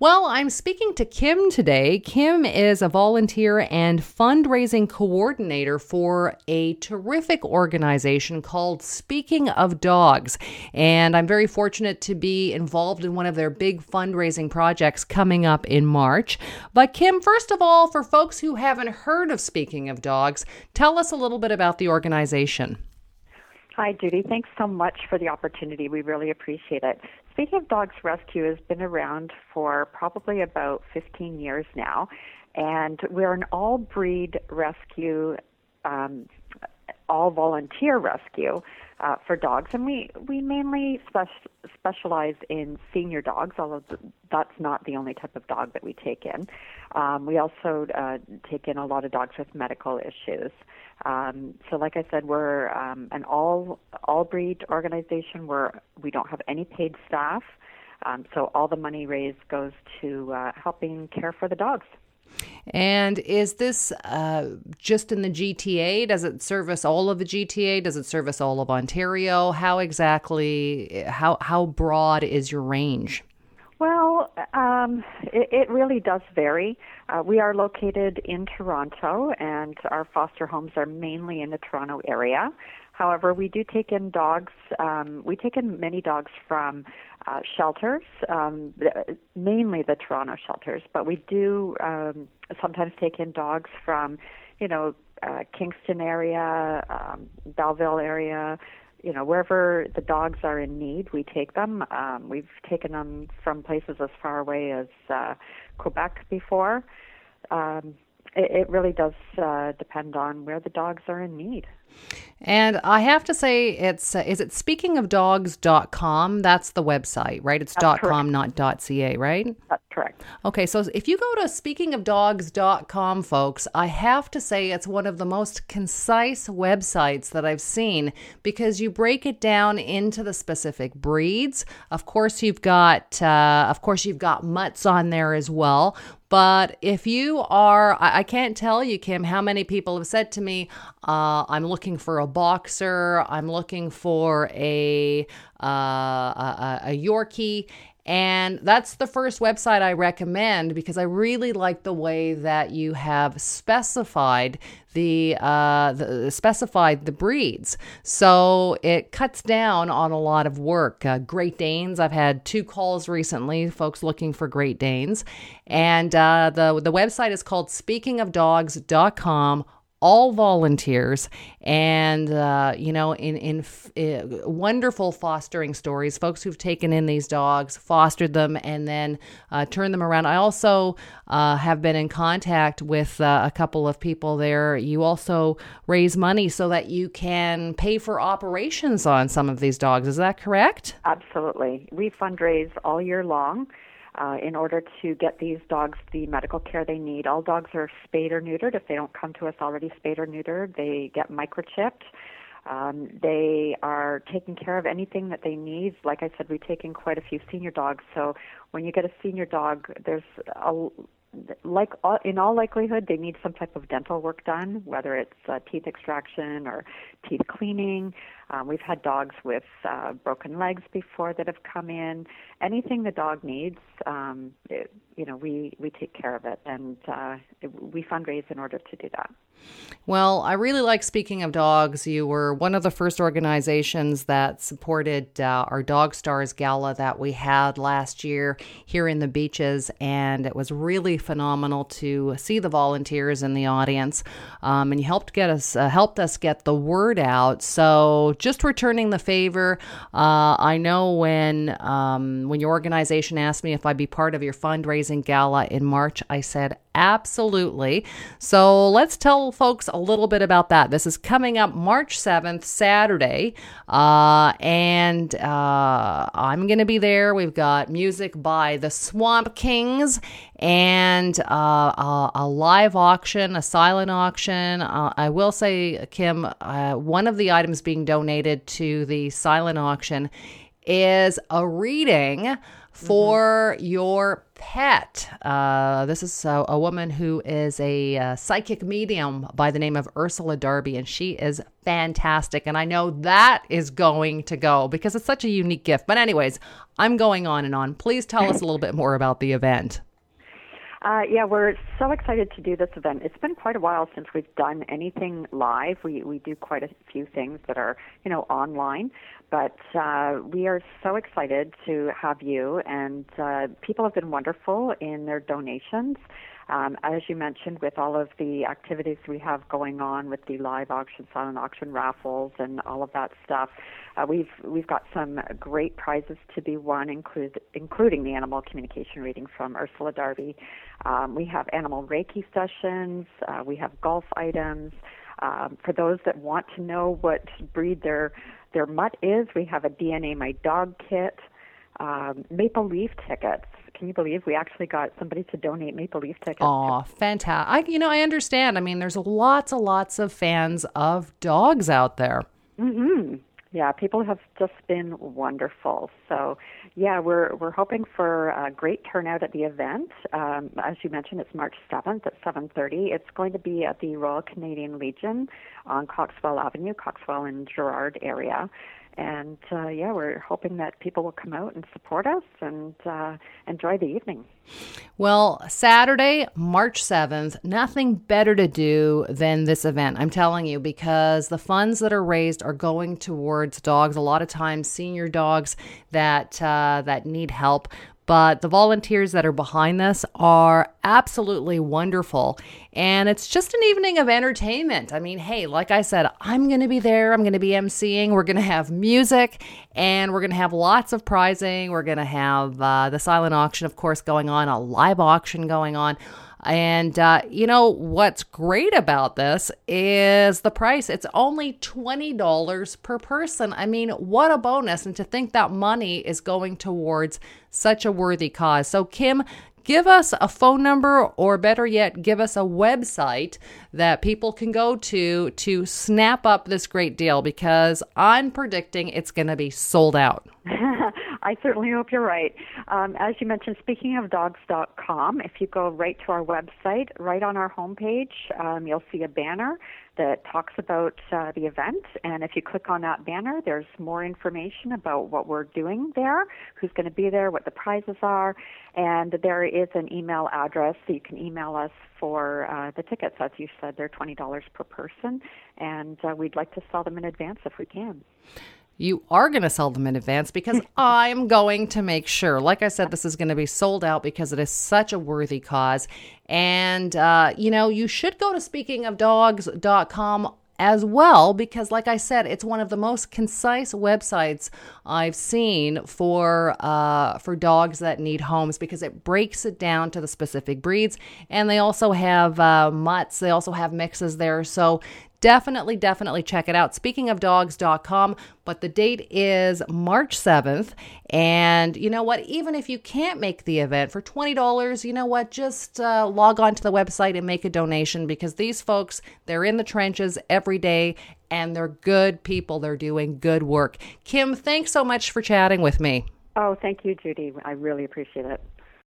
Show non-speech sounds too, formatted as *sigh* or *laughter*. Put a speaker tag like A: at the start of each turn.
A: Well, I'm speaking to Kim today. Kim is a volunteer and fundraising coordinator for a terrific organization called Speaking of Dogs. And I'm very fortunate to be involved in one of their big fundraising projects coming up in March. But, Kim, first of all, for folks who haven't heard of Speaking of Dogs, tell us a little bit about the organization.
B: Hi, Judy. Thanks so much for the opportunity. We really appreciate it. Speaking of Dogs Rescue has been around for probably about 15 years now, and we're an all breed rescue, um, all volunteer rescue uh, for dogs, and we, we mainly spe- specialize in senior dogs, although that's not the only type of dog that we take in. Um, we also uh, take in a lot of dogs with medical issues. Um, so, like I said, we're um, an all all breed organization where we don't have any paid staff. Um, so all the money raised goes to uh, helping care for the dogs.
A: And is this uh, just in the GTA? Does it service all of the GTA? Does it service all of Ontario? How exactly? How how broad is your range?
B: Well, um, it, it, really does vary. Uh, we are located in Toronto, and our foster homes are mainly in the Toronto area. However, we do take in dogs. Um, we take in many dogs from uh, shelters, um, mainly the Toronto shelters, but we do um, sometimes take in dogs from, you know, uh, Kingston area, um, Belleville area, you know, wherever the dogs are in need, we take them. Um, we've taken them from places as far away as uh, Quebec before. Um, it, it really does uh, depend on where the dogs are in need.
A: And I have to say, it's uh, is it speakingofdogs.com? That's the website, right? It's That's .com, correct. not .ca, right?
B: That's correct.
A: Okay, so if you go to speakingofdogs.com, folks, I have to say it's one of the most concise websites that I've seen because you break it down into the specific breeds. Of course, you've got, uh, of course, you've got mutts on there as well. But if you are, I, I, can't tell you, Kim, how many people have said to me, uh, I'm looking for a boxer, I'm looking for a, uh, a, a Yorkie. And that's the first website I recommend because I really like the way that you have specified the, uh, the specified the breeds. So it cuts down on a lot of work. Uh, Great Danes, I've had two calls recently, folks looking for Great Danes, and uh, the the website is called SpeakingOfDogs.com all volunteers and uh, you know in in uh, wonderful fostering stories. Folks who've taken in these dogs fostered them and then uh, turned them around. I also uh, have been in contact with uh, a couple of people there. You also raise money so that you can pay for operations on some of these dogs. Is that correct?
B: Absolutely. We fundraise all year long uh, in order to get these dogs the medical care they need. All dogs are spayed or neutered. If they don't come to us already spayed or neutered, they get microchipped. Um, they are taking care of anything that they need. Like I said, we take in quite a few senior dogs. So when you get a senior dog, there's a like in all likelihood, they need some type of dental work done, whether it's uh, teeth extraction or teeth cleaning. Um, we've had dogs with uh, broken legs before that have come in. Anything the dog needs, um, it, you know, we we take care of it, and uh, we fundraise in order to do that.
A: Well, I really like speaking of dogs. You were one of the first organizations that supported uh, our Dog Stars Gala that we had last year here in the beaches, and it was really phenomenal to see the volunteers in the audience. Um, and you helped get us uh, helped us get the word out. So, just returning the favor. Uh, I know when um, when your organization asked me if I'd be part of your fundraising gala in March, I said absolutely. So let's tell folks a little bit about that. This is coming up March 7th, Saturday, uh, and uh, I'm going to be there. We've got music by the Swamp Kings and uh, a, a, live auction, a silent auction. Uh, I will say, Kim, uh, one of the items being donated to the silent auction is a reading for mm-hmm. your pet. Uh, this is a, a, woman who is a, a uh, psychic medium by the name of Ursula Darby, and she is fantastic. And I know that is going to go because it's such a unique gift. But, anyways, I'm going on and on. Please tell us a little bit more about the event.
B: Uh, yeah, we're so excited to do this event. It's been quite a while since we've done anything live. We we do quite a few things that are you know online, but uh, we are so excited to have you. And uh, people have been wonderful in their donations. Um, as you mentioned, with all of the activities we have going on with the live auction, silent auction raffles, and all of that stuff, uh, we've we've got some great prizes to be won, include, including the animal communication reading from Ursula Darby. Um, we have animal Reiki sessions. Uh, we have golf items. Um, for those that want to know what breed their their mutt is, we have a DNA My Dog kit, um, maple leaf tickets can you believe we actually got somebody to donate Maple Leaf tickets?
A: Oh, fantastic! I, you know, I understand. I mean, there's lots and lots of fans of dogs out there.
B: Hmm. Yeah, people have just been wonderful. So, yeah, we're we're hoping for a great turnout at the event. Um, as you mentioned, it's March 7th at 7:30. It's going to be at the Royal Canadian Legion on Coxwell Avenue, Coxwell and Gerrard area and uh, yeah, we're hoping that people will come out and support us and uh, enjoy the evening.
A: Well, Saturday, March 7th, nothing better to do than this event. I'm telling you, because the funds that are raised are going towards dogs. A lot of times, senior dogs that uh, that need help. But the volunteers that are behind this are absolutely wonderful. And it's just an evening of entertainment. I mean, hey, like I said, I'm going to be there. I'm going to be emceeing. We're going to have music and we're going to have lots of prizing. We're going to have uh, the silent auction, of course, going on, a live auction going on. And uh, you know what's great about this is the price. It's only $20 per person. I mean, what a bonus. And to think that money is going towards such a worthy cause. So, Kim, give us a phone number or better yet give us a website that people can go to to snap up this great deal because i'm predicting it's going to be sold out *laughs*
B: I certainly hope you're right. Um, as you mentioned, speaking of dogs.com, if you go right to our website, right on our homepage, um, you'll see a banner that talks about uh, the event. And if you click on that banner, there's more information about what we're doing there, who's going to be there, what the prizes are, and there is an email address so you can email us for uh, the tickets. As you said, they're $20 per person, and uh, we'd like to sell them in advance if we can
A: you are going to sell them in advance because *laughs* I'm going to make sure. Like I said, this is going to be sold out because it is such a worthy cause. And, uh, you know, you should go to speakingofdogs.com as well because like i said it's one of the most concise websites i've seen for uh, for dogs that need homes because it breaks it down to the specific breeds and they also have uh, mutts they also have mixes there so definitely, definitely check it out. Speaking of dogs.com, but the date is March 7th. And you know what? Even if you can't make the event for $20, you know what? Just uh, log on to the website and make a donation because these folks, they're in the trenches every day and they're good people. They're doing good work. Kim, thanks so much for chatting with me.
B: Oh, thank you, Judy. I really appreciate it.